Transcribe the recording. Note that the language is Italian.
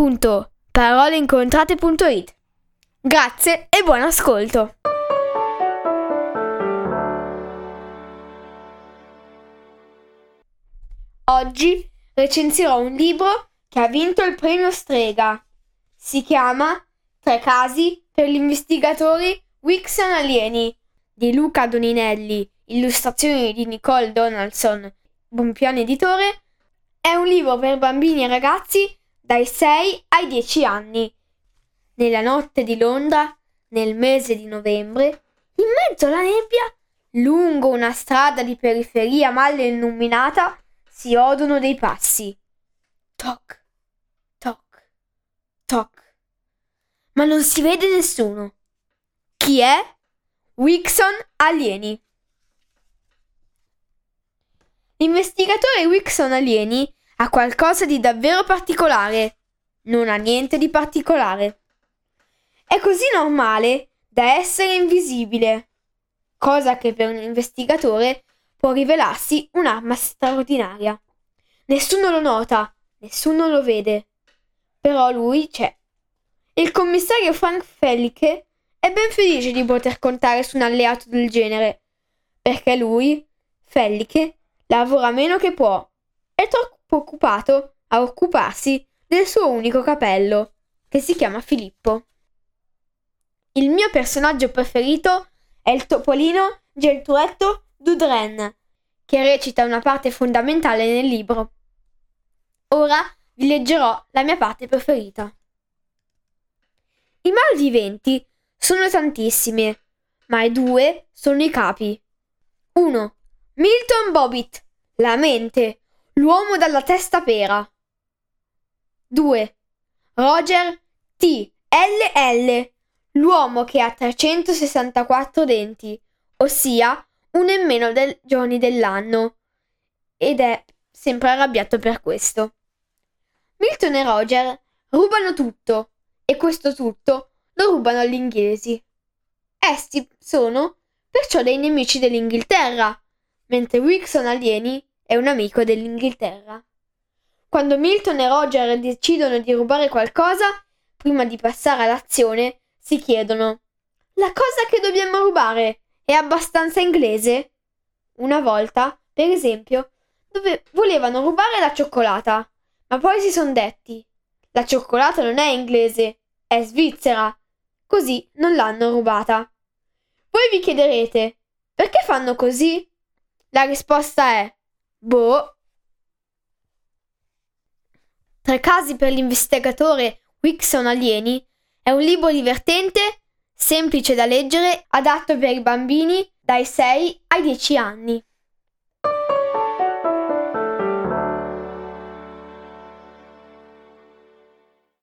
www.paroleincontrate.it. Grazie e buon ascolto! Oggi recensirò un libro che ha vinto il premio Strega. Si chiama Tre casi per gli investigatori Wixon Alieni di Luca Doninelli, illustrazioni di Nicole Donaldson, Bompiano Editore. È un libro per bambini e ragazzi dai 6 ai 10 anni. Nella notte di Londra, nel mese di novembre, in mezzo alla nebbia, lungo una strada di periferia male illuminata, si odono dei passi. Toc, toc, toc. Ma non si vede nessuno. Chi è? Wixon Alieni. L'investigatore Wixon Alieni ha qualcosa di davvero particolare. Non ha niente di particolare. È così normale da essere invisibile, cosa che per un investigatore può rivelarsi un'arma straordinaria. Nessuno lo nota, nessuno lo vede, però lui c'è. Il commissario Frank Felicke è ben felice di poter contare su un alleato del genere, perché lui, Felicke, lavora meno che può. È occupato a occuparsi del suo unico capello, che si chiama Filippo. Il mio personaggio preferito è il topolino Geltruetto Dudren, che recita una parte fondamentale nel libro. Ora vi leggerò la mia parte preferita. I malviventi sono tantissimi, ma i due sono i capi. 1. Milton Bobbitt, la mente, L'uomo dalla testa pera. 2. Roger T. LL. L'uomo che ha 364 denti, ossia uno in meno dei giorni dell'anno, ed è sempre arrabbiato per questo. Milton e Roger rubano tutto, e questo tutto lo rubano agli inglesi. Essi sono perciò dei nemici dell'Inghilterra, mentre Wilson alieni è un amico dell'Inghilterra. Quando Milton e Roger decidono di rubare qualcosa, prima di passare all'azione, si chiedono La cosa che dobbiamo rubare è abbastanza inglese? Una volta, per esempio, dove volevano rubare la cioccolata, ma poi si sono detti La cioccolata non è inglese, è svizzera. Così non l'hanno rubata. Voi vi chiederete Perché fanno così? La risposta è Boh. Tre casi per l'investigatore Wixon Alieni è un libro divertente, semplice da leggere, adatto per i bambini dai 6 ai 10 anni.